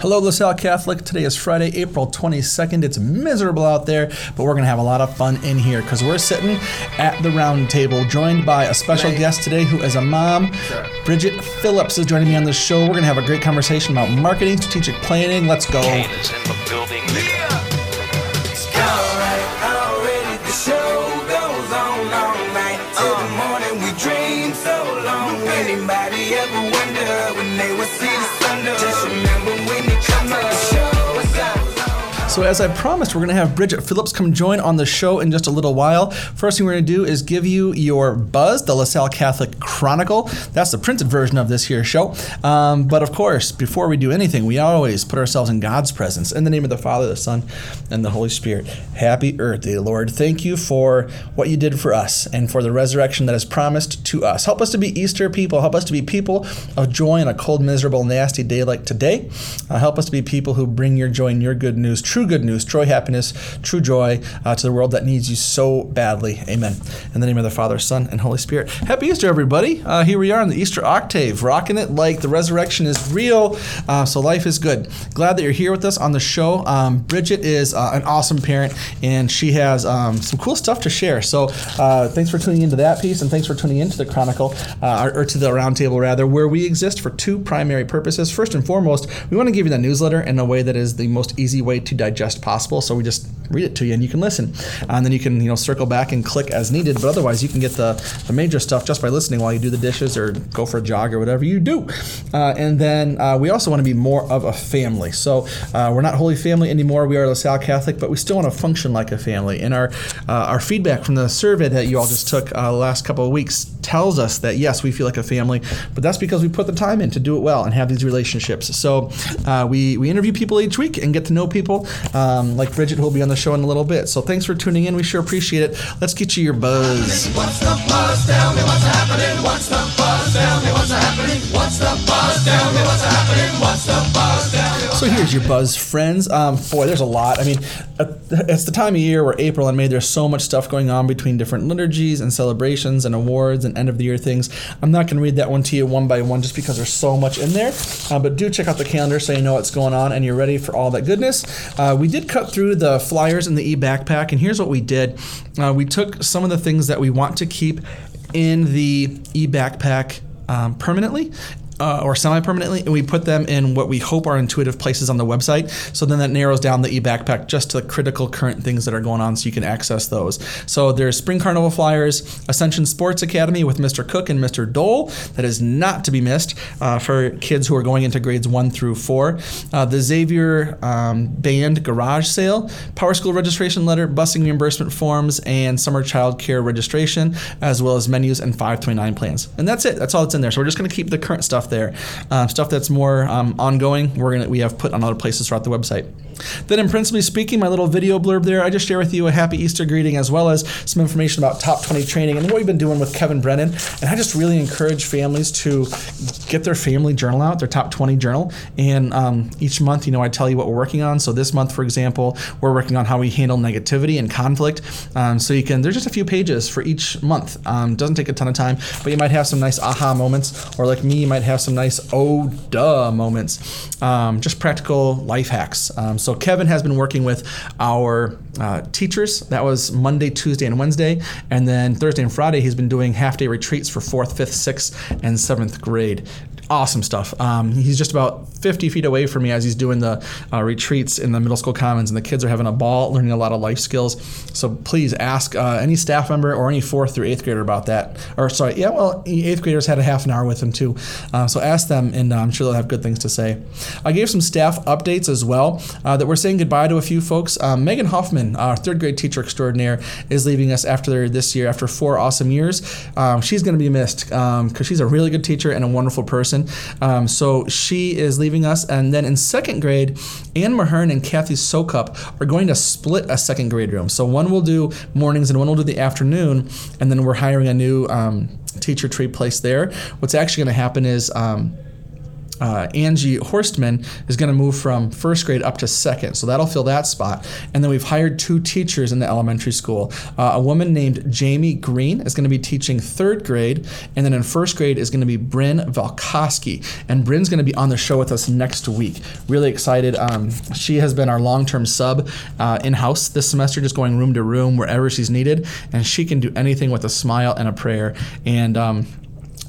Hello, LaSalle Catholic. Today is Friday, April 22nd. It's miserable out there, but we're going to have a lot of fun in here because we're sitting at the round table joined by a special guest today who is a mom. Sure. Bridget Phillips is joining me on the show. We're going to have a great conversation about marketing, strategic planning. Let's go. Kane is in the building. So, as I promised, we're going to have Bridget Phillips come join on the show in just a little while. First thing we're going to do is give you your buzz, the LaSalle Catholic Chronicle. That's the printed version of this here show. Um, but of course, before we do anything, we always put ourselves in God's presence. In the name of the Father, the Son, and the Holy Spirit. Happy Earth Day, Lord. Thank you for what you did for us and for the resurrection that is promised to us. Help us to be Easter people. Help us to be people of joy on a cold, miserable, nasty day like today. Uh, help us to be people who bring your joy and your good news, true good news, true happiness, true joy uh, to the world that needs you so badly. Amen. In the name of the Father, Son, and Holy Spirit. Happy Easter, everybody. Uh, here we are in the Easter octave, rocking it like the resurrection is real. Uh, so life is good. Glad that you're here with us on the show. Um, Bridget is uh, an awesome parent, and she has um, some cool stuff to share. So uh, thanks for tuning into that piece, and thanks for tuning into the Chronicle, uh, or, or to the Roundtable rather, where we exist for two primary purposes. First and foremost, we want to give you the newsletter in a way that is the most easy way to digest possible. So we just read it to you, and you can listen, and then you can you know circle back and click as needed. But otherwise, you can get the the major stuff just by listening while you do the dishes or go for a jog or whatever you do. Uh, and then uh, we also want to be more of a family. So uh, we're not Holy Family anymore. We are LaSalle Catholic, but we still want to function like a family. And our uh, our feedback from the survey that you all just took uh, the last couple of weeks tells us that yes, we feel like a family, but that's because we put the time in to do it well and have these relationships. So uh, we we interview people each week and get to know people, um, like Bridget, who will be on the show in a little bit. So thanks for tuning in. We sure appreciate it. Let's get you your buzz. What's the buzz? Tell me what's happening. What's the buzz? Tell me what's happening. What's the buzz? Tell me what's happening. What's the buzz? So here's your buzz, friends. Um, boy, there's a lot. I mean, it's the time of year where April and May. There's so much stuff going on between different liturgies and celebrations and awards and end of the year things. I'm not going to read that one to you one by one just because there's so much in there. Uh, but do check out the calendar so you know what's going on and you're ready for all that goodness. Uh, we did cut through the flyers in the e backpack, and here's what we did. Uh, we took some of the things that we want to keep in the e backpack um, permanently uh, or semi-permanently, and we put them in what we hope are intuitive places on the website. So then that narrows down the e-backpack just to the critical current things that are going on, so you can access those. So there's Spring Carnival flyers, Ascension Sports Academy with Mr. Cook and Mr. Dole. That is not to be missed uh, for kids who are going into grades one through four. Uh, the Xavier um, Band Garage Sale, PowerSchool registration letter, busing reimbursement forms, and summer child care registration, as well as menus and 529 plans. And that's it. That's all that's in there. So we're just going to keep the current stuff there. Um, stuff that's more um, ongoing, we're gonna we have put on other places throughout the website. Then, in principally speaking, my little video blurb there, I just share with you a happy Easter greeting as well as some information about top 20 training and what we've been doing with Kevin Brennan. And I just really encourage families to get their family journal out, their top 20 journal. And um, each month, you know, I tell you what we're working on. So this month, for example, we're working on how we handle negativity and conflict. Um, so you can, there's just a few pages for each month. Um, doesn't take a ton of time, but you might have some nice aha moments, or like me, you might have some nice oh duh moments. Um, just practical life hacks. Um, so Kevin has been working with our uh, teachers. That was Monday, Tuesday, and Wednesday, and then Thursday and Friday he's been doing half day retreats for fourth, fifth, sixth, and seventh grade. Awesome stuff. Um, he's just about 50 feet away from me as he's doing the uh, retreats in the middle school commons, and the kids are having a ball, learning a lot of life skills. So please ask uh, any staff member or any fourth through eighth grader about that. Or sorry, yeah, well, eighth graders had a half an hour with him too. Uh, so ask them, and uh, I'm sure they'll have good things to say. I gave some staff updates as well uh, that we're saying goodbye to a few folks. Um, Megan Hoffman, our third grade teacher extraordinaire, is leaving us after this year, after four awesome years. Um, she's going to be missed because she's a really good teacher and a wonderful person. Um, so she is leaving us. And then in second grade, Anne Mahern and Kathy Sokup are going to split a second grade room. So one will do mornings and one will do the afternoon. And then we're hiring a new um, teacher to replace there. What's actually going to happen is. Um, uh, Angie Horstman is going to move from first grade up to second, so that'll fill that spot. And then we've hired two teachers in the elementary school. Uh, a woman named Jamie Green is going to be teaching third grade, and then in first grade is going to be Bryn Valkoski. And Bryn's going to be on the show with us next week. Really excited. Um, she has been our long-term sub uh, in-house this semester, just going room to room wherever she's needed, and she can do anything with a smile and a prayer. And um,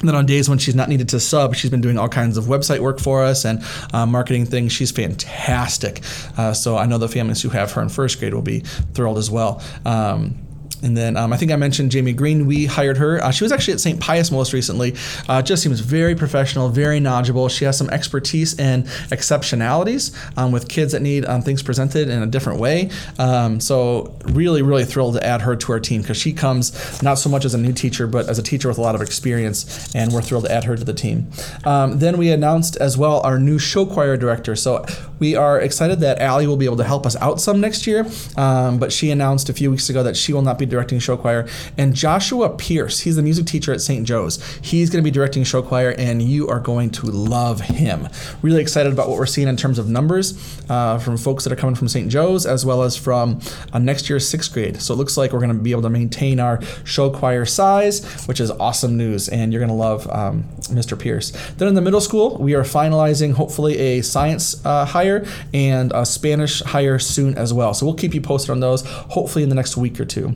and then on days when she's not needed to sub, she's been doing all kinds of website work for us and uh, marketing things. She's fantastic. Uh, so I know the families who have her in first grade will be thrilled as well. Um, and then um, I think I mentioned Jamie Green. We hired her. Uh, she was actually at St. Pius most recently. Uh, just seems very professional, very knowledgeable. She has some expertise and exceptionalities um, with kids that need um, things presented in a different way. Um, so really, really thrilled to add her to our team because she comes not so much as a new teacher, but as a teacher with a lot of experience, and we're thrilled to add her to the team. Um, then we announced as well our new show choir director. So we are excited that Allie will be able to help us out some next year. Um, but she announced a few weeks ago that she will not be directing show choir. And Joshua Pierce, he's the music teacher at St. Joe's. He's going to be directing show choir, and you are going to love him. Really excited about what we're seeing in terms of numbers uh, from folks that are coming from St. Joe's as well as from uh, next year's sixth grade. So it looks like we're going to be able to maintain our show choir size, which is awesome news, and you're going to love um, Mr. Pierce. Then in the middle school, we are finalizing hopefully a science uh, hire and a Spanish hire soon as well. So we'll keep you posted on those, hopefully in the next week or two.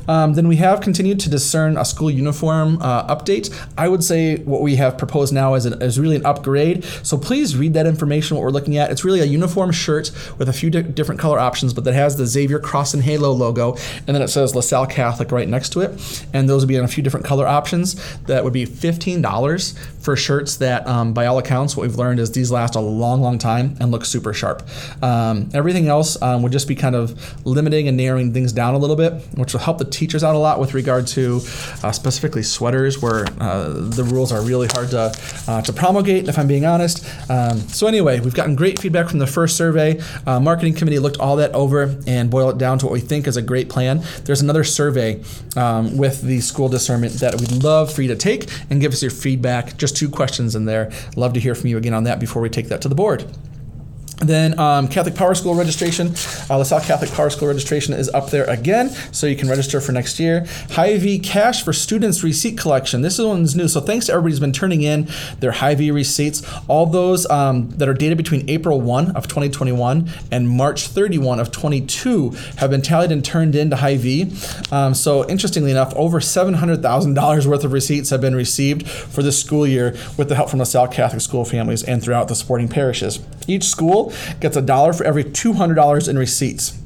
Um, then we have continued to discern a school uniform uh, update. I would say what we have proposed now is, an, is really an upgrade. So please read that information, what we're looking at. It's really a uniform shirt with a few di- different color options, but that has the Xavier Cross and Halo logo, and then it says LaSalle Catholic right next to it. And those would be in a few different color options. That would be $15 for shirts that, um, by all accounts, what we've learned is these last a long, long time and look super sharp. Um, everything else um, would just be kind of limiting and narrowing things down a little bit, which will help the teachers out a lot with regard to uh, specifically sweaters, where uh, the rules are really hard to uh, to promulgate. If I'm being honest. Um, so anyway, we've gotten great feedback from the first survey. Uh, marketing committee looked all that over and boiled it down to what we think is a great plan. There's another survey um, with the school discernment that we'd love for you to take and give us your feedback. Just two questions in there. Love to hear from you again on that before we take that to the board. Then um, Catholic PowerSchool registration, uh, LaSalle Catholic PowerSchool registration is up there again, so you can register for next year. Hy-Vee Cash for Students Receipt Collection. This is one's new, so thanks to everybody who's been turning in their Hy-Vee receipts. All those um, that are dated between April 1 of 2021 and March 31 of 22 have been tallied and turned into Hy-Vee. Um, so interestingly enough, over $700,000 worth of receipts have been received for this school year with the help from LaSalle Catholic school families and throughout the supporting parishes. Each school gets a dollar for every $200 in receipts.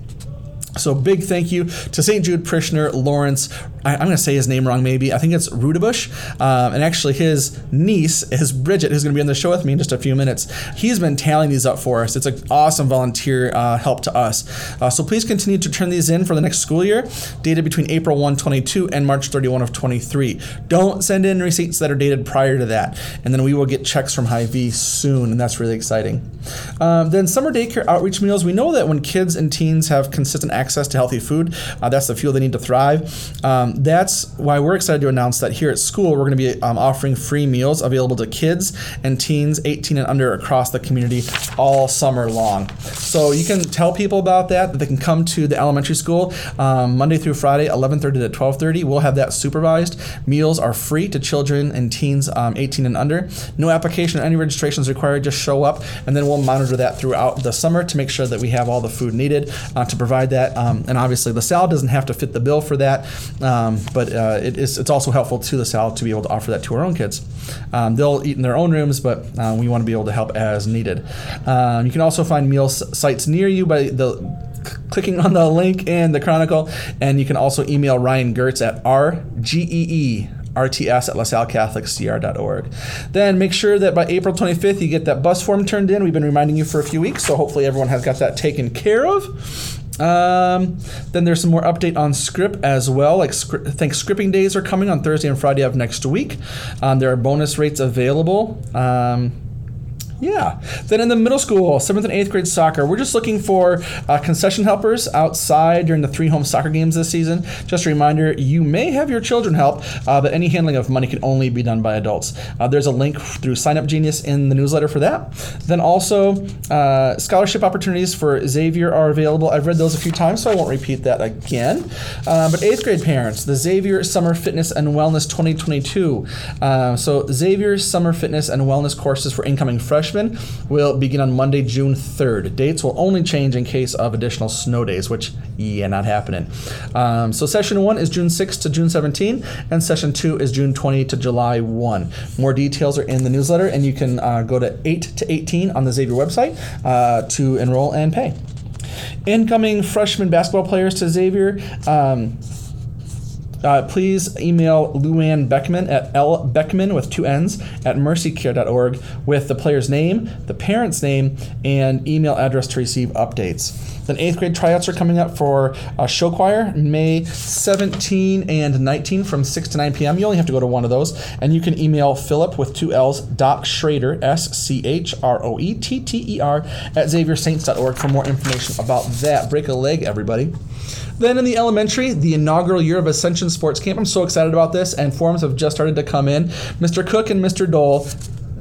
So big thank you to St. Jude Parishioner Lawrence. I, am going to say his name wrong, maybe. I think it's Rudabush. Um, and actually, his niece is Bridget, who's going to be on the show with me in just a few minutes. He's been tallying these up for us. It's an awesome volunteer uh, help to us. Uh, so please continue to turn these in for the next school year, dated between April 1, 22 and March 31 of 23. Don't send in receipts that are dated prior to that, and then we will get checks from Hy-Vee soon, and that's really exciting. Um, then summer daycare outreach meals. We know that when kids and teens have consistent access to healthy food, uh, that's the fuel they need to thrive. Um, that's why we're excited to announce that here at school we're going to be um, offering free meals available to kids and teens 18 and under across the community all summer long. So you can tell people about that that they can come to the elementary school um, Monday through Friday 11:30 to 12:30. We'll have that supervised. Meals are free to children and teens um, 18 and under. No application or any registrations required. Just show up and then we'll monitor that throughout the summer to make sure that we have all the food needed uh, to provide that. Um, and obviously LaSalle doesn't have to fit the bill for that. Um, but uh, it is, it's also helpful to LaSalle to be able to offer that to our own kids. Um, they'll eat in their own rooms, but uh, we want to be able to help as needed. Um, you can also find meal sites near you by the clicking on the link in the chronicle, and you can also email Ryan Gertz at rgee rts at lasallecatholicstr.org. Then make sure that by April 25th you get that bus form turned in. We've been reminding you for a few weeks, so hopefully everyone has got that taken care of. Um, then there's some more update on script as well. Like script, I think scripting days are coming on Thursday and Friday of next week. Um, there are bonus rates available. Um, Yeah. Then in the middle school, seventh and eighth grade soccer, we're just looking for uh, concession helpers outside during the three home soccer games this season. Just a reminder, you may have your children help, uh, but any handling of money can only be done by adults. Uh, there's a link through SignUpGenius in the newsletter for that. Then also, uh, scholarship opportunities for Xavier are available. I've read those a few times, so I won't repeat that again. Uh, but eighth grade parents, the Xavier Summer Fitness and Wellness 2022. Uh, so Xavier Summer Fitness and Wellness courses for incoming freshmen will begin on Monday, June 3rd. Dates will only change in case of additional snow days, which, yeah, not happening. Um, so, session one is June 6th to June 17, and session two is June 20 to July 1. More details are in the newsletter, and you can uh, go to 8 to 18 on the Xavier website uh, to enroll and pay. Incoming freshman basketball players to Xavier. Um, uh, please email Luann Beckman at lbeckman with two N's at mercycare.org with the player's name, the parent's name, and email address to receive updates. Then eighth grade tryouts are coming up for uh, show choir May 17 and 19 from 6 to 9 p.m. You only have to go to one of those, and you can email Philip with two L's dot Schroetter S C H R O E T T E R at XavierSaints.org for more information about that. Break a leg, everybody. Then in the elementary, the inaugural year of Ascension Sports Camp. I'm so excited about this, and forms have just started to come in. Mr. Cook and Mr. Dole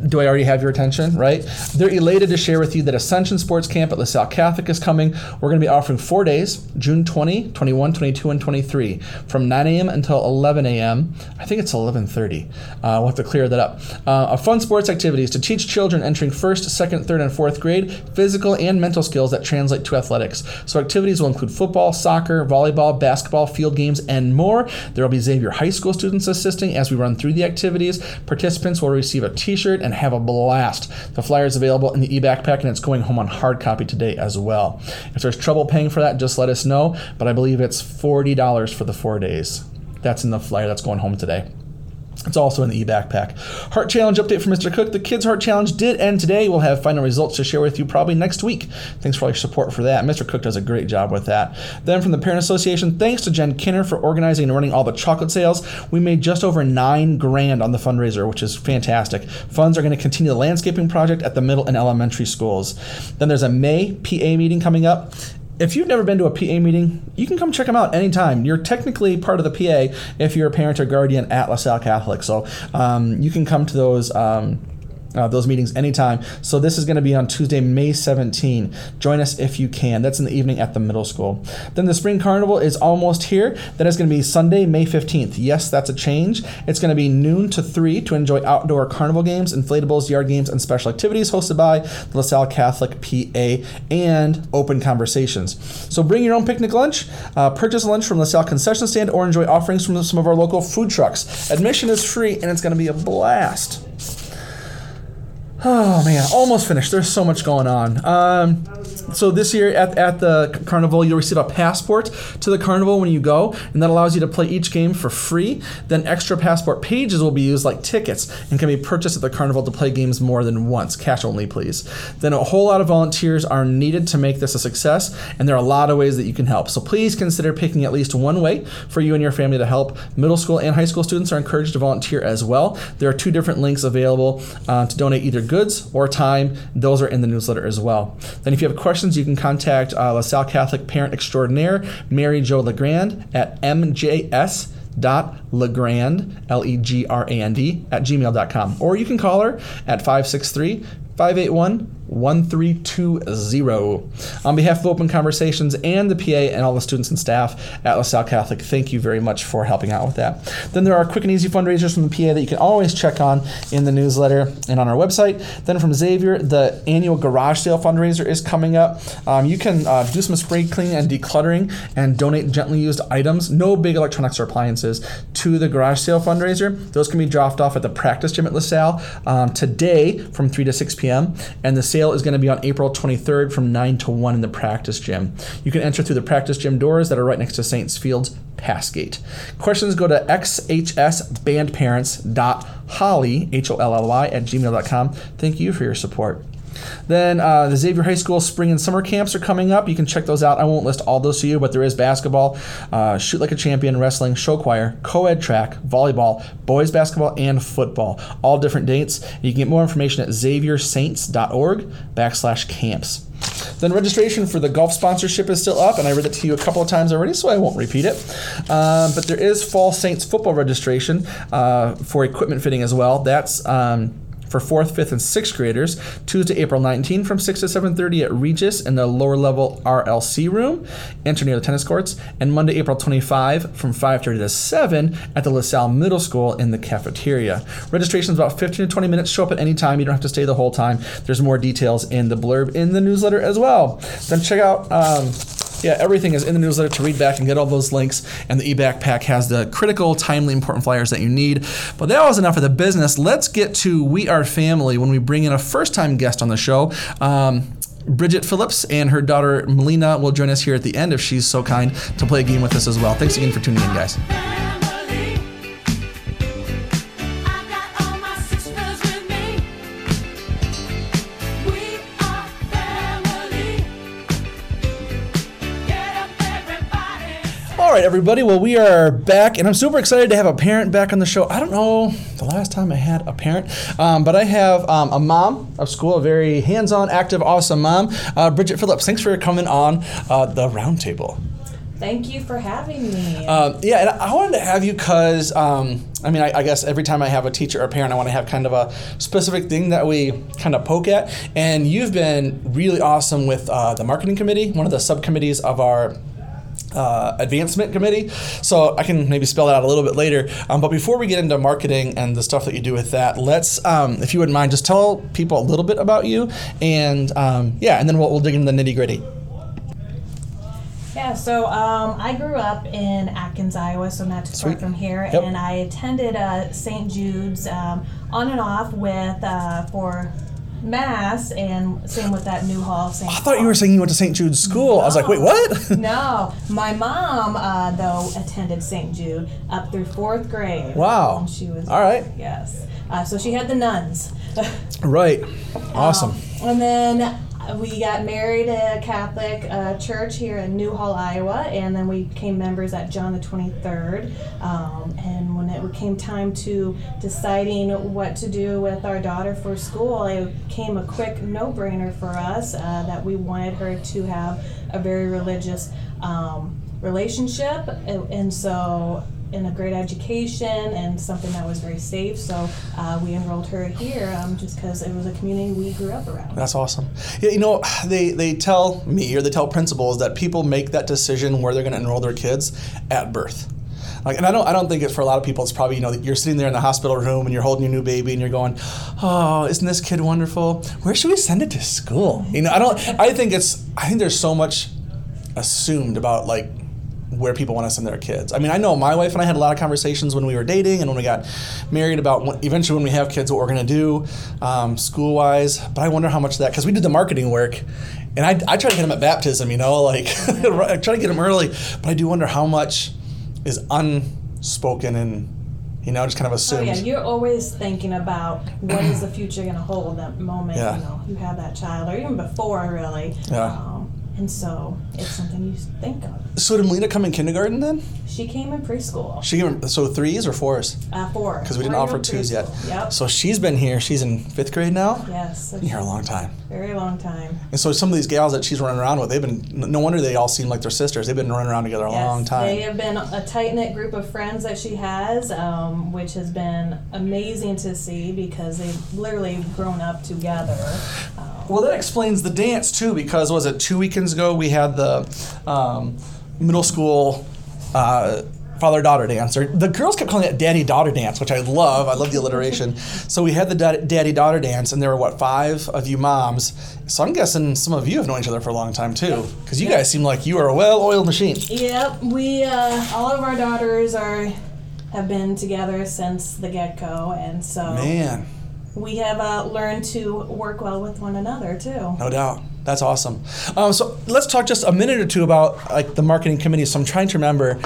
do I already have your attention? Right? They're elated to share with you that Ascension Sports Camp at LaSalle Catholic is coming. We're going to be offering four days June 20, 21, 22, and 23 from 9 a.m. until 11 a.m. I think it's 11:30. Uh, we'll have to clear that up. Uh, a fun sports activities to teach children entering first, second, third, and fourth grade physical and mental skills that translate to athletics. So activities will include football, soccer, volleyball, basketball, field games, and more. There will be Xavier High School students assisting as we run through the activities. Participants will receive a T-shirt and have a blast. The flyer is available in the e-backpack and it's going home on hard copy today as well. If there's trouble paying for that, just let us know. But I believe it's $40 for the four days. That's in the flyer that's going home today. It's also in the e-backpack. Heart Challenge update for Mr. Cook. The Kids Heart Challenge did end today. We'll have final results to share with you probably next week. Thanks for all your support for that. Mr. Cook does a great job with that. Then from the Parent Association, thanks to Jen Kinner for organizing and running all the chocolate sales. We made just over nine grand on the fundraiser, which is fantastic. Funds are going to continue the landscaping project at the middle and elementary schools. Then there's a May PA meeting coming up if you've never been to a PA meeting, you can come check them out anytime. You're technically part of the PA if you're a parent or guardian at LaSalle Catholic. So um, you can come to those. Um, uh, those meetings anytime. So this is going to be on Tuesday, May 17. Join us if you can. That's in the evening at the middle school. Then the spring carnival is almost here. That is going to be Sunday, May 15th. Yes, that's a change. It's going to be noon to 3 to enjoy outdoor carnival games, inflatables, yard games, and special activities hosted by the LaSalle Catholic PA and open conversations. So bring your own picnic lunch, uh, purchase lunch from LaSalle concession stand, or enjoy offerings from some of our local food trucks. Admission is free and it's going to be a blast. Oh man, almost finished. There's so much going on. Um, so this year at, at the carnival, you'll receive a passport to the carnival when you go, and that allows you to play each game for free. Then extra passport pages will be used like tickets and can be purchased at the carnival to play games more than once. Cash only, please. Then a whole lot of volunteers are needed to make this a success, and there are a lot of ways that you can help. So please consider picking at least one way for you and your family to help. Middle school and high school students are encouraged to volunteer as well. There are two different links available uh, to donate either goods or time. Those are in the newsletter as well. Then if you have questions, you can contact uh, LaSalle Catholic Parent Extraordinaire, Mary Jo Legrand at mjs dot legrand l-e-g-r-a-n-d at gmail.com or you can call her at 563 581 1320. On behalf of Open Conversations and the PA and all the students and staff at LaSalle Catholic, thank you very much for helping out with that. Then there are quick and easy fundraisers from the PA that you can always check on in the newsletter and on our website. Then from Xavier, the annual garage sale fundraiser is coming up. Um, you can uh, do some spray cleaning and decluttering and donate gently used items, no big electronics or appliances, to the garage sale fundraiser. Those can be dropped off at the practice gym at LaSalle um, today from 3 to 6 p.m. And the sale is going to be on April 23rd from 9 to 1 in the practice gym. You can enter through the practice gym doors that are right next to Saints Field's pass gate. Questions go to xhsbandparents.holly, H-O-L-L-Y, at gmail.com. Thank you for your support. Then uh, the Xavier High School spring and summer camps are coming up. You can check those out. I won't list all those to you, but there is basketball, uh, shoot like a champion, wrestling, show choir, co-ed track, volleyball, boys basketball, and football. All different dates. You can get more information at xaviersaints.org backslash camps. Then registration for the golf sponsorship is still up, and I read it to you a couple of times already, so I won't repeat it. Um, but there is Fall Saints football registration uh, for equipment fitting as well. That's um, for fourth, fifth, and sixth graders. Tuesday, April 19 from 6 to 7:30 at Regis in the lower level RLC room, enter near the tennis courts. And Monday, April 25 from 5:30 to 7 at the LaSalle Middle School in the cafeteria. Registration is about 15 to 20 minutes. Show up at any time. You don't have to stay the whole time. There's more details in the blurb in the newsletter as well. Then check out. Um, yeah, everything is in the newsletter to read back and get all those links. And the e-backpack has the critical, timely, important flyers that you need. But that was enough of the business. Let's get to We Are Family when we bring in a first-time guest on the show. Um, Bridget Phillips and her daughter Melina will join us here at the end if she's so kind to play a game with us as well. Thanks again for tuning in, guys. Right, everybody. Well, we are back, and I'm super excited to have a parent back on the show. I don't know the last time I had a parent, um, but I have um, a mom of school, a very hands-on, active, awesome mom, uh, Bridget Phillips. Thanks for coming on uh, the roundtable. Thank you for having me. Um, yeah, and I wanted to have you because, um, I mean, I, I guess every time I have a teacher or a parent, I want to have kind of a specific thing that we kind of poke at. And you've been really awesome with uh, the marketing committee, one of the subcommittees of our uh, advancement committee. So I can maybe spell that out a little bit later. Um, but before we get into marketing and the stuff that you do with that, let's, um, if you wouldn't mind, just tell people a little bit about you. And um, yeah, and then we'll, we'll dig into the nitty gritty. yeah, so um, I grew up in Atkins, Iowa, so not too far from here, Yep. and I attended uh, St. Jude's um, on and off with uh, for mass, and same with that Newhall. I thought you were saying you went to St. Jude's School. I was like, wait, what? No, my mom uh, though attended St. Jude up through fourth grade. Wow. when she was All right. Yes, uh, so she had the nuns. right. Awesome. Um, and then we got married at a Catholic uh, church here in Newhall, Iowa, and then we became members at John the 23rd. Um, and when it came time to deciding what to do with our daughter for school, it came a quick no brainer for us uh, that we wanted her to have a very religious um, relationship. And so in a great education and something that was very safe. So uh, we enrolled her here um, just because it was a community we grew up around. That's awesome. Yeah, you know, they, they tell me or they tell principals that people make that decision where they're going to enroll their kids at birth. Like, and I don't, I don't think it's for a lot of people. It's probably you know you're sitting there in the hospital room and you're holding your new baby and you're going, oh, isn't this kid wonderful? Where should we send it to school? You know, I don't. I think it's. I think there's so much assumed about like where people want to send their kids. I mean, I know my wife and I had a lot of conversations when we were dating and when we got married about when, eventually when we have kids what we're going to do um, school wise. But I wonder how much of that because we did the marketing work. And I, I try to get them at baptism, you know, like I try to get them early, but I do wonder how much is unspoken and you know just kind of Oh assumed. yeah, you're always thinking about what is the future going to hold that moment. Yeah. You know, you have that child, or even before, really. Yeah. Um, and so it's something you think of. So did Melina come in kindergarten then? She came in preschool. She came in, so threes or fours? Uh, four. Because we didn't offer twos yet. Yep. So she's been here. She's in fifth grade now. yes. Been here a long time. Very long time. And so some of these gals that she's running around with, they've been no wonder they all seem like they're sisters. They've been running around together a Yes, long time. They have been a tight knit group of friends that she has, um, which has been amazing to see because they've literally grown up together. Well, that explains the dance too, because was it two weekends ago we had the um, middle school uh, father daughter dance, or the girls kept calling it daddy daughter dance, which I love. I love the alliteration. so we had the daddy daughter dance, and there were what five of you moms. So I'm guessing some of you have known each other for a long time too, because you guys seem like you are a well-oiled machine. Yep, we uh, all of our daughters are have been together since the get go, and so Man, we have uh, learned to work well with one another too. no doubt. That's awesome. Um, so let's talk just a minute or two about like the marketing committee. So I'm trying to remember.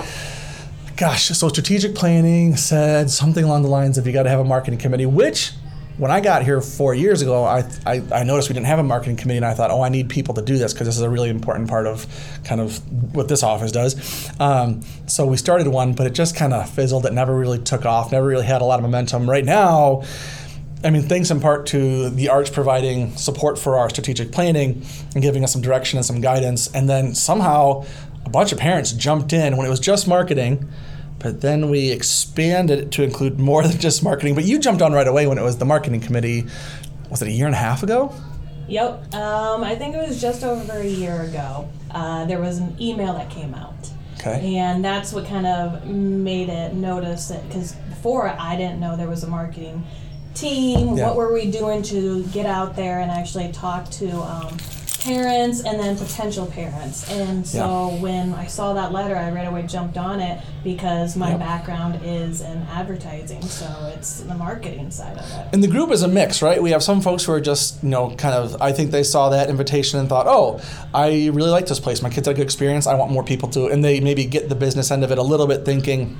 Gosh, so strategic planning said something along the lines of you got to have a marketing committee, which when I got here four years ago, I, I, I noticed we didn't have a marketing committee, and I thought, oh, I need people to do this because this is a really important part of kind of what this office does. Um, so we started one, but it just kind of fizzled. It never really took off, never really had a lot of momentum. Right now, I mean, thanks in part to the arts providing support for our strategic planning and giving us some direction and some guidance. And then somehow a bunch of parents jumped in when it was just marketing, but then we expanded it to include more than just marketing. But you jumped on right away when it was the marketing committee. Was it a year and a half ago? Yep. Um, I think it was just over a year ago. Uh, there was an email that came out. Okay. And that's what kind of made it notice it because before I didn't know there was a marketing team. Yeah. What were we doing to get out there and actually talk to um, parents and then potential parents? And so when I saw that letter, I right away jumped on it because my Yep. background is in advertising, so it's the marketing side of it. And the group is a mix, right? We have some folks who are just, you know, kind of, I think they saw that invitation and thought, oh, I really like this place. My kids had a good experience. I want more people to. And they maybe get the business end of it a little bit thinking,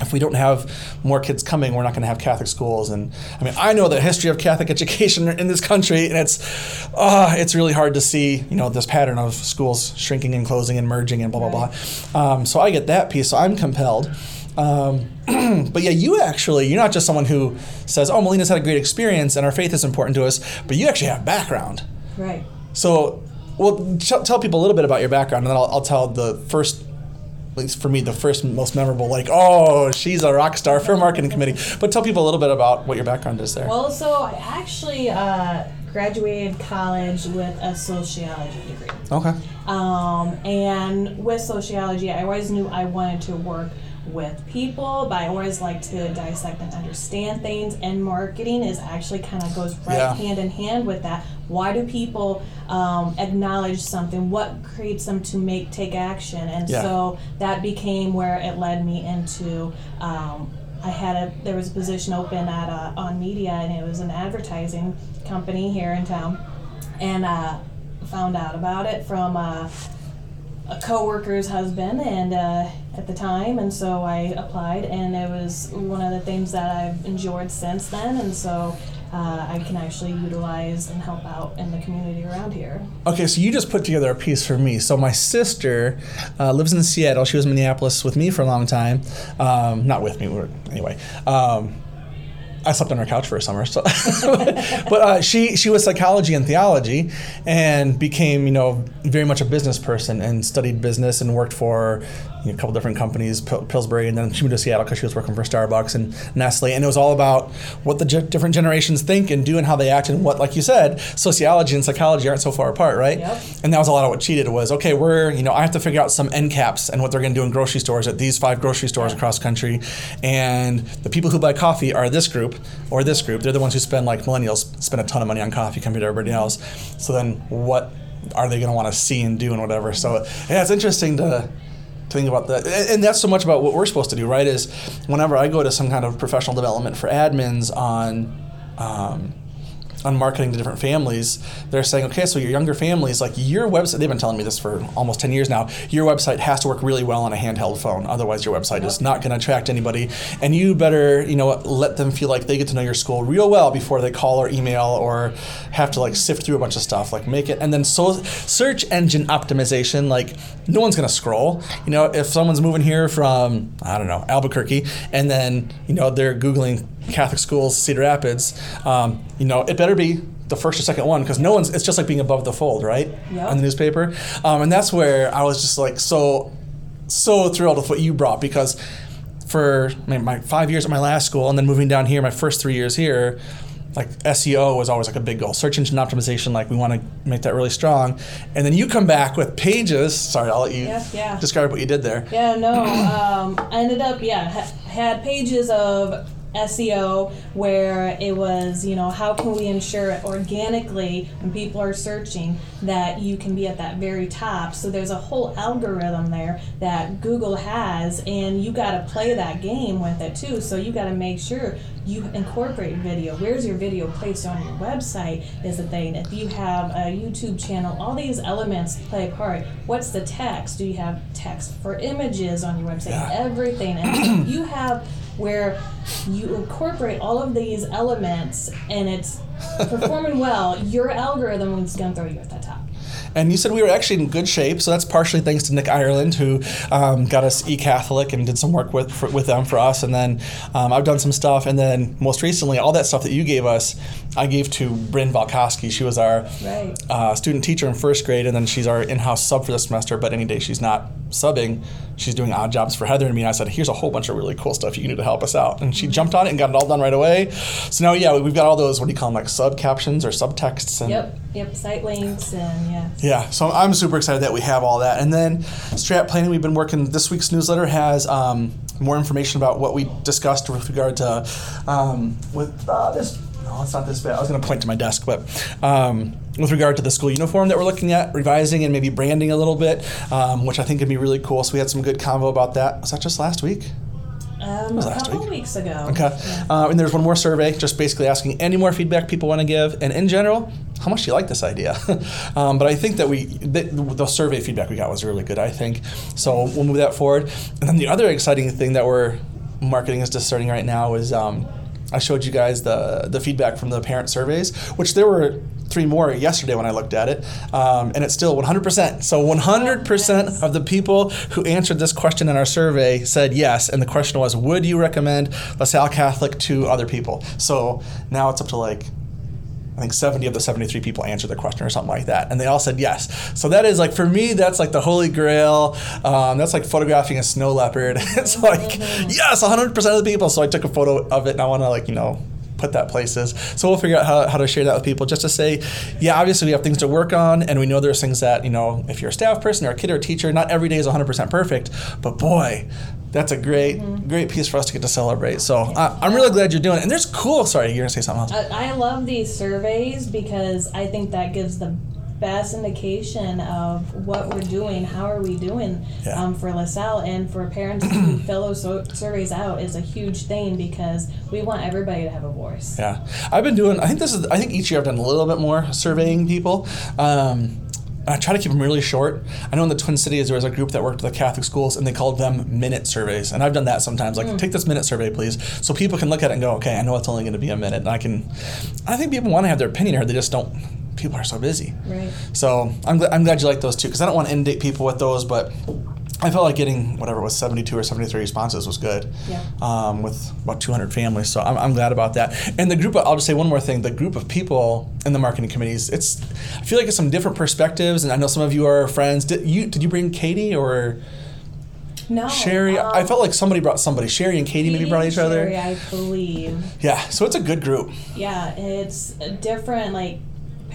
if we don't have more kids coming, we're not going to have Catholic schools. And I mean, I know the history of Catholic education in this country, and it's, uh, it's really hard to see, you know, this pattern of schools shrinking and closing and merging and blah blah blah. Um, so I get that piece. So I'm compelled. Um, but yeah, you actually, you're not just someone who says, "Oh, Melina's had a great experience and our faith is important to us," but you actually have background. Right. So, well, t- tell people a little bit about your background, and then I'll, I'll tell the first, at least for me, the first most memorable, like, oh, she's a rock star for marketing committee. But tell people a little bit about what your background is there. Well, so I actually uh, graduated college with a sociology degree. okay. Um, and with sociology, I always knew I wanted to work with people, but I always like to dissect and understand things. And marketing is actually kind of goes right Yeah. hand in hand with that. Why do people um, acknowledge something? What creates them to make take action? And Yeah. so that became where it led me into. Um, I had a there was a position open at uh, OnMedia, and it was an advertising company here in town, and uh, found out about it from. Uh, a coworker's husband and uh, at the time and so I applied and it was one of the things that I've enjoyed since then and so uh, I can actually utilize and help out in the community around here. Okay, so you just put together a piece for me. So my sister uh, lives in Seattle. She was in Minneapolis with me for a long time. Um, not with me, anyway. Um, I slept on her couch for a summer. So, but uh, she she was psychology and theology, and became you know very much a business person and studied business and worked for you know, a couple different companies, Pil- Pillsbury, and then she moved to Seattle because she was working for Starbucks and Nestle, and it was all about what the ge- different generations think and do and how they act and what, like you said, sociology and psychology aren't so far apart, right? Yep. And that was a lot of what she did was okay, we're you know I have to figure out some end caps and what they're going to do in grocery stores at these five grocery stores across country, and the people who buy coffee are this group or this group. They're the ones who spend like millennials spend a ton of money on coffee compared to everybody else. So then what are they going to want to see and do and whatever? So yeah, it's interesting to. To Think about that, and and that's so much about what we're supposed to do, right? Is whenever I go to some kind of professional development for admins on um, on marketing to different families, they're saying, okay, so your younger families, like your website, they've been telling me this for almost 10 years now, your website has to work really well on a handheld phone. Otherwise, your website is not going to attract anybody. And you better, you know, let them feel like they get to know your school real well before they call or email or have to like sift through a bunch of stuff. Like make it, and then so search engine optimization, like no one's going to scroll. You know, if someone's moving here from, I don't know, Albuquerque, and then, you know, they're Googling Catholic schools, Cedar Rapids, um, you know, it better be the first or second one because no one's. It's just like being above the fold, right? Yep. On the newspaper, um, and that's where I was just like so, so thrilled with what you brought because for my, my five years at my last school and then moving down here, my first three years here. Like SEO was always like a big goal. Search engine optimization, like we want to make that really strong. And then you come back with pages. Sorry, I'll let you Yeah, yeah. describe what you did there. Yeah, no. Um, I ended up, yeah, ha- had pages of SEO where it was, you know, how can we ensure organically when people are searching that you can be at that very top. So there's a whole algorithm there that Google has, and you got to play that game with it too. So you got to make sure you incorporate video. Where's your video placed on your website is the thing. If you have a YouTube channel, all these elements play a part. What's the text? Do you have text for images on your website? Yeah. Everything. And you have where you incorporate all of these elements and it's performing well, your algorithm is going to throw you at the top. And you said we were actually in good shape, so that's partially thanks to Nick Ireland, who um, got us eCatholic and did some work with for, with them for us. And then um, I've done some stuff, and then most recently, all that stuff that you gave us, I gave to Bryn Valkoski. She was our Right. uh, student teacher in first grade, and then she's our in-house sub for the semester. But any day she's not subbing, she's doing odd jobs for Heather and me. And I said, "Here's a whole bunch of really cool stuff you can do to help us out," and she jumped on it and got it all done right away. So now, yeah, we've got all those what do you call them, like sub captions or subtexts, and Yep, yep, site links and yeah. yeah, so I'm super excited that we have all that. And then strat planning, we've been working. This week's newsletter has um, more information about what we discussed with regard to um, with uh, this. No, it's not this bad. I was going to point to my desk, but um, with regard to the school uniform that we're looking at, revising and maybe branding a little bit, um, which I think could be really cool. So we had some good convo about that. Was that just last week? Um, was a last couple week. weeks ago. Okay. Yeah. Uh, and there's one more survey, just basically asking any more feedback people want to give, and in general, how much do you like this idea? um, but I think that we the, the survey feedback we got was really good. I think so. We'll move that forward. And then the other exciting thing that we're marketing is just starting right now is um, I showed you guys the the feedback from the parent surveys, which there were three more yesterday when I looked at it, um, and it's still 100%. So 100% Nice. of the people who answered this question in our survey said yes, and the question was, would you recommend LaSalle Catholic to other people? So now it's up to like. I think 70 of the 73 people answered the question or something like that. And they all said yes. So that is like, for me, that's like the holy grail. Um, that's like photographing a snow leopard. it's like, yes, 100% of the people. So I took a photo of it and I want to like, you know, put that places. So we'll figure out how, how to share that with people just to say, yeah, obviously we have things to work on and we know there's things that, you know, if you're a staff person or a kid or a teacher, not every day is 100% perfect, but boy, that's a great, mm-hmm. great piece for us to get to celebrate. So I, I'm really glad you're doing it. And there's cool, sorry, you're gonna say something else. I, I love these surveys because I think that gives the best indication of what we're doing, how are we doing Yeah. um, for LaSalle, and for parents to fill those so- surveys out is a huge thing because we want everybody to have a voice. Yeah, I've been doing. I think this is. I think each year I've done a little bit more surveying people. Um, I try to keep them really short. I know in the Twin Cities there was a group that worked with the Catholic schools and they called them minute surveys, and I've done that sometimes. Like, take this minute survey, please, so people can look at it and go, okay, I know it's only going to be a minute, and I can. I think people want to have their opinion heard. They just don't. People are so busy. Right. So I'm, gl- I'm glad you like those too because I don't want to inundate people with those, but I felt like getting whatever it was 72 or 73 responses was good Yeah. um, with about 200 families. So I'm, I'm glad about that. And the group, of, I'll just say one more thing: the group of people in the marketing committees. It's I feel like it's some different perspectives, and I know some of you are friends. Did you did you bring Katie or No. Sherry? um, I felt like somebody brought somebody. Sherry and Katie maybe brought each other. Sherry, I believe. Yeah. So it's a good group. Yeah, it's different. Like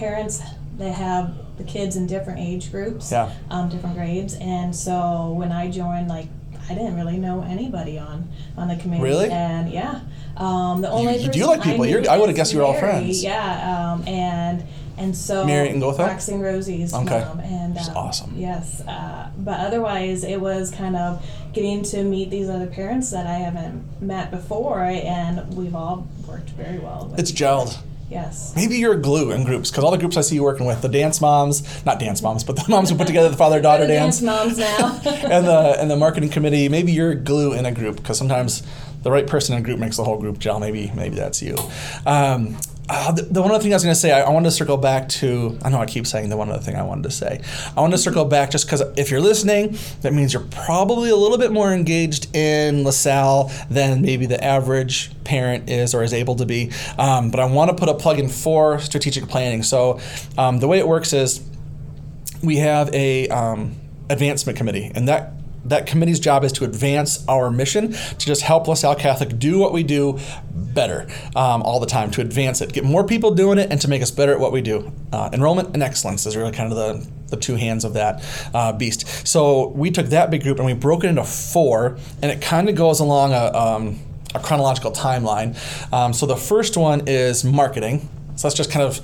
parents, they have the kids in different age groups, Yeah. um, different grades, and so when I joined, like I didn't really know anybody on on the committee. Really? And yeah, um, the only you do like people. I, I would've guessed you were all friends. Yeah, um, and and so Mary and Gotha? Roxy Rosie's Okay. mom, and um, awesome. Yes, uh, but otherwise it was kind of getting to meet these other parents that I haven't met before, and we've all worked very well. It's gelled. Yes. Maybe you're glue in groups because all the groups I see you working with, the dance moms, not dance moms, but the moms who put together the father daughter the dance, moms now. and the and the marketing committee. Maybe you're glue in a group because sometimes the right person in a group makes the whole group gel. Maybe maybe that's you. Um, uh, the, the one other thing I was going to say, I, I wanted to circle back to. I know I keep saying the one other thing I wanted to say. I wanted to circle back just because if you're listening, that means you're probably a little bit more engaged in LaSalle than maybe the average parent is or is able to be. Um, but I want to put a plug in for strategic planning. So um, the way it works is we have a um, advancement committee, and that that committee's job is to advance our mission to just help LaSalle Catholic do what we do better um, all the time, to advance it, get more people doing it, and to make us better at what we do. Uh, enrollment and excellence is really kind of the the two hands of that uh, beast. So we took that big group and we broke it into four, and it kind of goes along a, um, a chronological timeline. Um, so the first one is marketing. So that's just kind of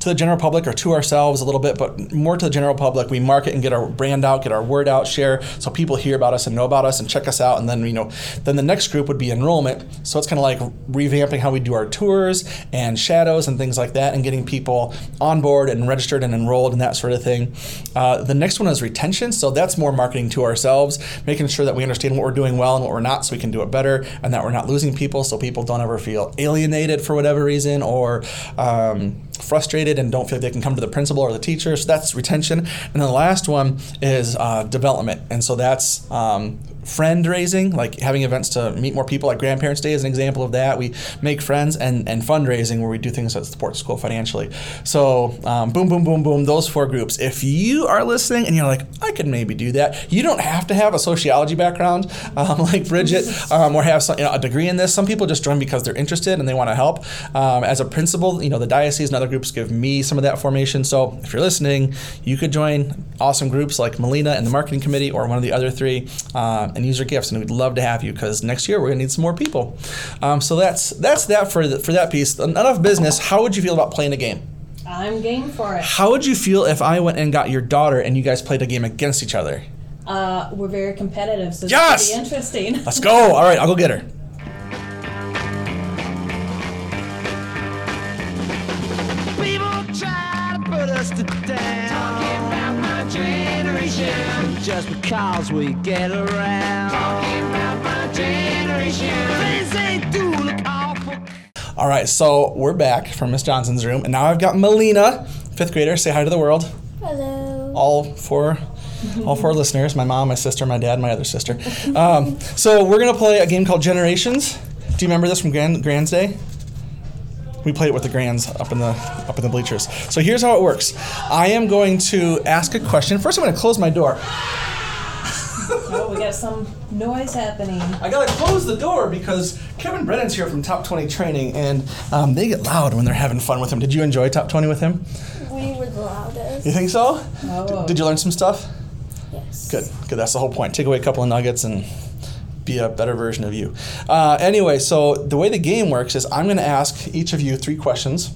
to the general public or to ourselves a little bit, but more to the general public. We market and get our brand out, get our word out, share, so people hear about us and know about us and check us out. And then you know, then the next group would be enrollment. So it's kind of like revamping how we do our tours and shadows and things like that, and getting people on board and registered and enrolled and that sort of thing. Uh, the next one is retention. So that's more marketing to ourselves, making sure that we understand what we're doing well and what we're not, so we can do it better, and that we're not losing people, so people don't ever feel alienated for whatever reason or um, frustrated and don't feel they can come to the principal or the teacher. So that's retention. And then the last one is uh, development. And so that's um, friend raising, like having events to meet more people, like Grandparents' Day is an example of that. We make friends and, and fundraising where we do things that support school financially. So, um, boom, boom, boom, boom, those four groups. If you are listening and you're like, I could maybe do that, you don't have to have a sociology background um, like Bridget um, or have some, you know, a degree in this. Some people just join because they're interested and they want to help. Um, as a principal, you know, the diocese and other groups give me some of that formation. So, if you're listening, you could join awesome groups like Melina and the marketing committee or one of the other three uh, and use your gifts. And we'd love to have you because next year we're gonna need some more people. Um, so that's that's that for the, for that piece. Enough business. How would you feel about playing a game? I'm game for it. How would you feel if I went and got your daughter and you guys played a game against each other? Uh, we're very competitive, so Yes! this be interesting. Let's go. All right, I'll go get her. Just because we get around. Talking about my generation. Things they do look awful. All right, so we're back from Miss Johnson's room, and now I've got Melina, fifth grader. Say hi to the world. Hello. All four, all four listeners. My mom, my sister, my dad, my other sister. Um, so we're gonna play a game called Generations. Do you remember this from Grand, Grand's Day? We played it with the grands up in the up in the bleachers. So here's how it works. I am going to ask a question. First, I'm going to close my door. oh, we got some noise happening. I gotta close the door because Kevin Brennan's here from Top 20 Training, and um, they get loud when they're having fun with him. Did you enjoy Top 20 with him? We were the loudest. You think so? Oh. Did you learn some stuff? Yes. Good, good. That's the whole point. Take away a couple of nuggets and be a better version of you. Uh, anyway, so the way the game works is I'm going to ask each of you three questions.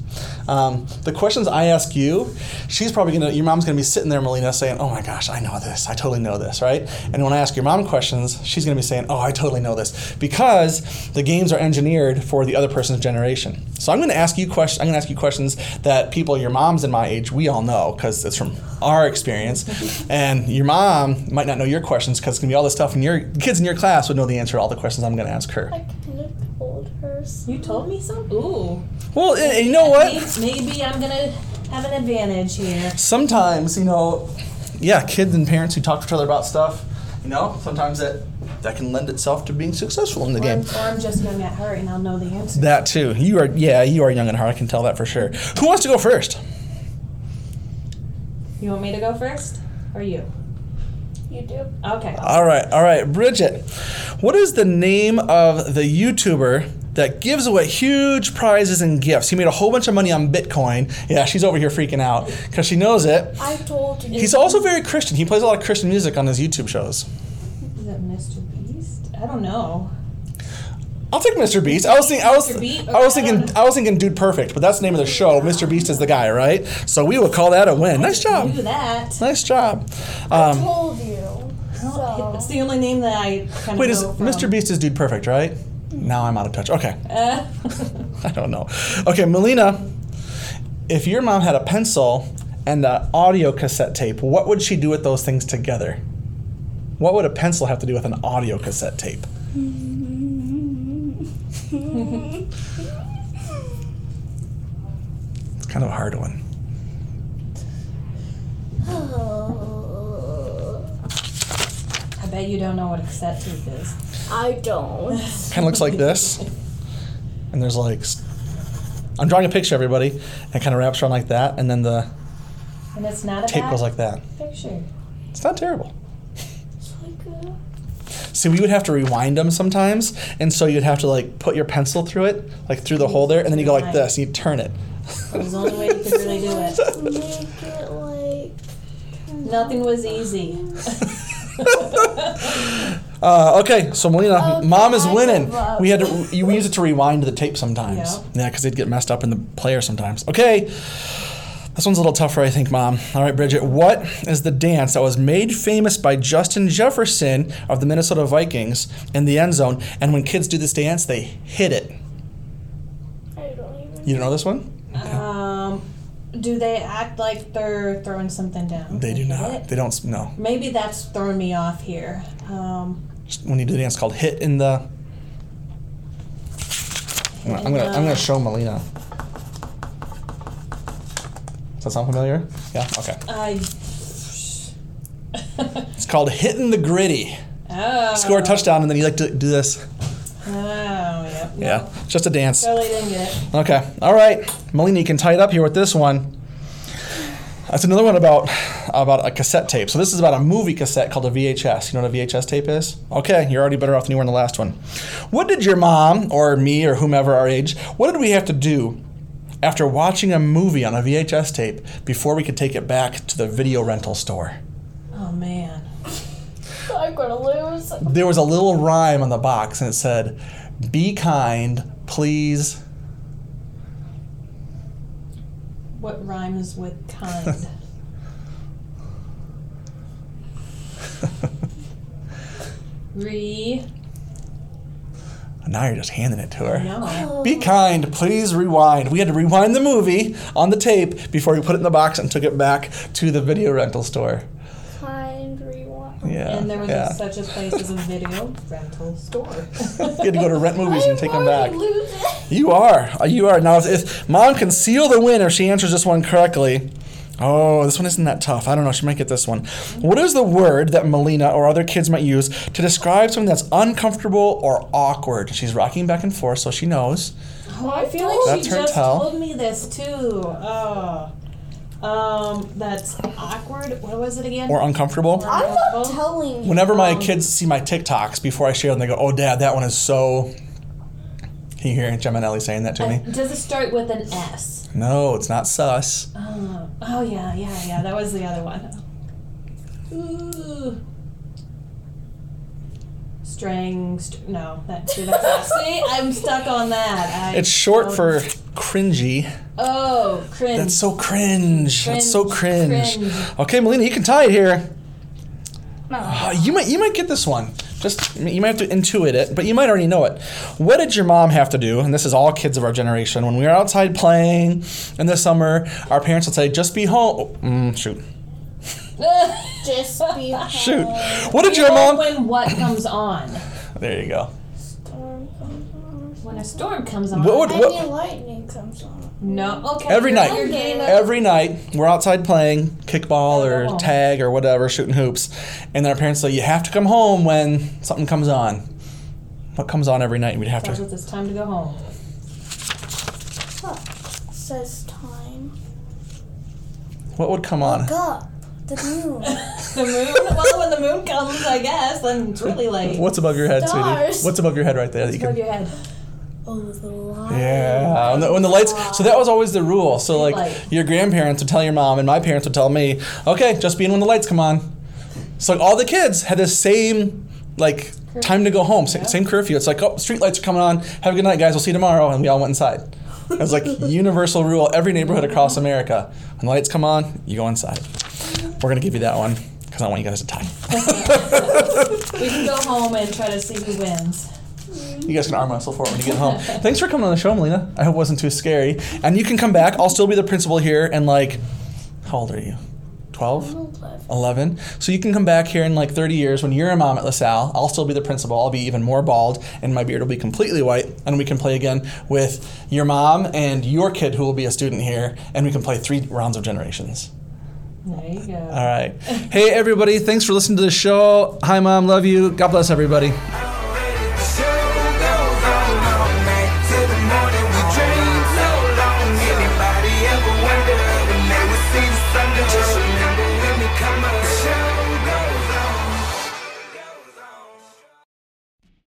Um, the questions I ask you, she's probably going to, your mom's going to be sitting there, Melina, saying, Oh my gosh, I know this. I totally know this, right? And when I ask your mom questions, she's going to be saying, Oh, I totally know this. Because the games are engineered for the other person's generation. So I'm going to ask you questions. I'm going to ask you questions that people your mom's and my age we all know because it's from our experience, and your mom might not know your questions because it's going to be all the stuff, and your kids in your class would know the answer to all the questions I'm going to ask her. I kind of told her. some- You told me so? Ooh. Well, and, and you know what? Maybe, maybe I'm gonna have an advantage here. Sometimes you know, yeah, kids and parents who talk to each other about stuff. You know, sometimes that that can lend itself to being successful in the Or game. I'm, or I'm just young at heart and I'll know the answer. That too. You are, yeah, you are young at heart. I can tell that for sure. Who wants to go first? You want me to go first? Or you? You do. Okay. All right, all right, Bridget. What is the name of the YouTuber that gives away huge prizes and gifts? He made a whole bunch of money on Bitcoin. Yeah, she's over here freaking out because she knows it. I told you. He's also very Christian. He plays a lot of Christian music on his YouTube shows. Is it Mr. Beast? I don't know. I'll take Mr. Beast. I was thinking, I was, Mr. Beast? I was Okay, I thinking, I was thinking, Dude Perfect, but that's the name of the show. Mr. Beast is the guy, right? So we will call that a win. Nice job. Do job. that. Nice job. I Um, told you. So. It's the only name that I kind of wait, is from. Mr. Beast is Dude Perfect, right? Now I'm out of touch. Okay. Uh, I don't know. Okay, Melina, if your mom had a pencil and an audio cassette tape, what would she do with those things together? What would a pencil have to do with an audio cassette tape? It's kind of a hard one. I bet you don't know what a cassette tape is. I don't. Kind of looks like this. And there's like, I'm drawing a picture, everybody. And it kind of wraps around like that. And then the And it's not a tape bad goes like that. picture. It's not terrible. It's like a, See, we would have to rewind them sometimes, and so you'd have to like put your pencil through it, like through the hole there, and then you go like this, and you turn it. It was the only way you could really do it. make it like. Nothing was easy. Uh, okay, so Melina, Okay, mom is I winning. give. We had to we use it to rewind the tape sometimes. Yeah. Yeah, because they'd get messed up in the player sometimes. Okay, This one's a little tougher, I think, Mom. All right, Bridget. What is the dance that was made famous by Justin Jefferson of the Minnesota Vikings in the end zone? And when kids do this dance, they hit it. I don't even. You don't know this one? Um, do they act like they're throwing something down? They do not. it? They don't. s- No. Maybe that's throwing me off here. Um, Just When you do the dance called hit in the. I'm gonna, I'm gonna, I'm gonna show Melina. Does that sound familiar? Yeah. Okay. I. It's called hitting the Griddy. oh. Score a touchdown, and then you like to do this. Oh, yep. no, Yeah. Just a dance. Totally didn't get it. Okay. All right. Melina, you can tie it up here with this one. That's another one about about a cassette tape. So this is about a movie cassette called a VHS. You know what a VHS tape is? Okay, you're already better off than you were in the last one. What did your mom or me or whomever our age, what did we have to do after watching a movie on a VHS tape before we could take it back to the video rental store? Oh man. I'm gonna lose. There was a little rhyme on the box and it said, "Be kind, please." What rhymes with kind? Re. Now you're just handing it to her. No. Oh. Be kind, please rewind. We had to rewind the movie on the tape before we put it in the box and took it back to the video rental store. Kind rewind. Yeah. And there was yeah. such a place as a video rental store. You had to go to rent movies and take them back. I'm losing. You are. You are. Now, if, if mom can seal the win if she answers this one correctly. Oh, this one isn't that tough. I don't know. She might get this one. What is the word that Melina or other kids might use to describe something that's uncomfortable or awkward? She's rocking back and forth, so she knows. Oh, I feel like That's she her just tell. told me this too. Oh. Um, that's awkward. What was it again? Or uncomfortable. I'm not telling you. Whenever my Um, kids see my TikToks before I share them, they go, "Oh, Dad, that one is so." Can you hear Geminelli saying that to Uh, me? Does it start with an S? No, it's not sus. Oh, oh yeah, yeah, yeah. That was the other one. Ooh. Strang, st- no, that, see, that's not, see, I'm stuck on that. I It's short don't- for cringy. Oh, cringe. That's so cringe. That's so cringe. Cringe, Okay, Melina, you can tie it here. No. Uh, you might, you might get this one. Just you might have to intuit it, but you might already know it. What did your mom have to do? And this is all kids of our generation. When we were outside playing in the summer, our parents would say, "Just be home." Oh, mm, shoot, Just be home. shoot. What did You your know mom? when what comes on? There you go. Storm comes on. When a storm comes on. What would- I what- lightning comes on. No, okay. Every you're- night. You're getting it. Every night, we're outside playing kickball or tag or whatever, shooting hoops, and then our parents say, "You have to come home when something comes on." What comes on every night? And we'd have Tells to. us it's time to go home. Huh. Says time. What would come on? Look up. The moon. The moon? well, when the moon comes, I guess, then it's really late. What's above your head, sweetie? What's above your head right there? that you above can- your head? Oh, the light. Yeah, when the, when the lights. So that was always the rule. So like Light. your grandparents would tell your mom, and my parents would tell me, "Okay, just be in when the lights come on." So like all the kids had the same like time to go home, same, Yeah. same curfew. It's like, oh, street lights are coming on. Have a good night, guys. We'll see you tomorrow, and we all went inside. It was like universal rule. Every neighborhood across America, when the lights come on, you go inside. We're gonna give you that one because I want you guys to tie. We can go home and try to see who wins. You guys can arm wrestle for it when you get home. Thanks for coming on the show, Melina. I hope it wasn't too scary. And you can come back. I'll still be the principal here. And like, how old are you? 12? 11. So you can come back here in like 30 years when you're a mom at LaSalle. I'll still be the principal. I'll be even more bald and my beard will be completely white. And we can play again with your mom and your kid who will be a student here. And we can play three rounds of generations. There you go. All right. Hey, everybody. Thanks for listening to the show. Hi, mom. Love you. God bless everybody.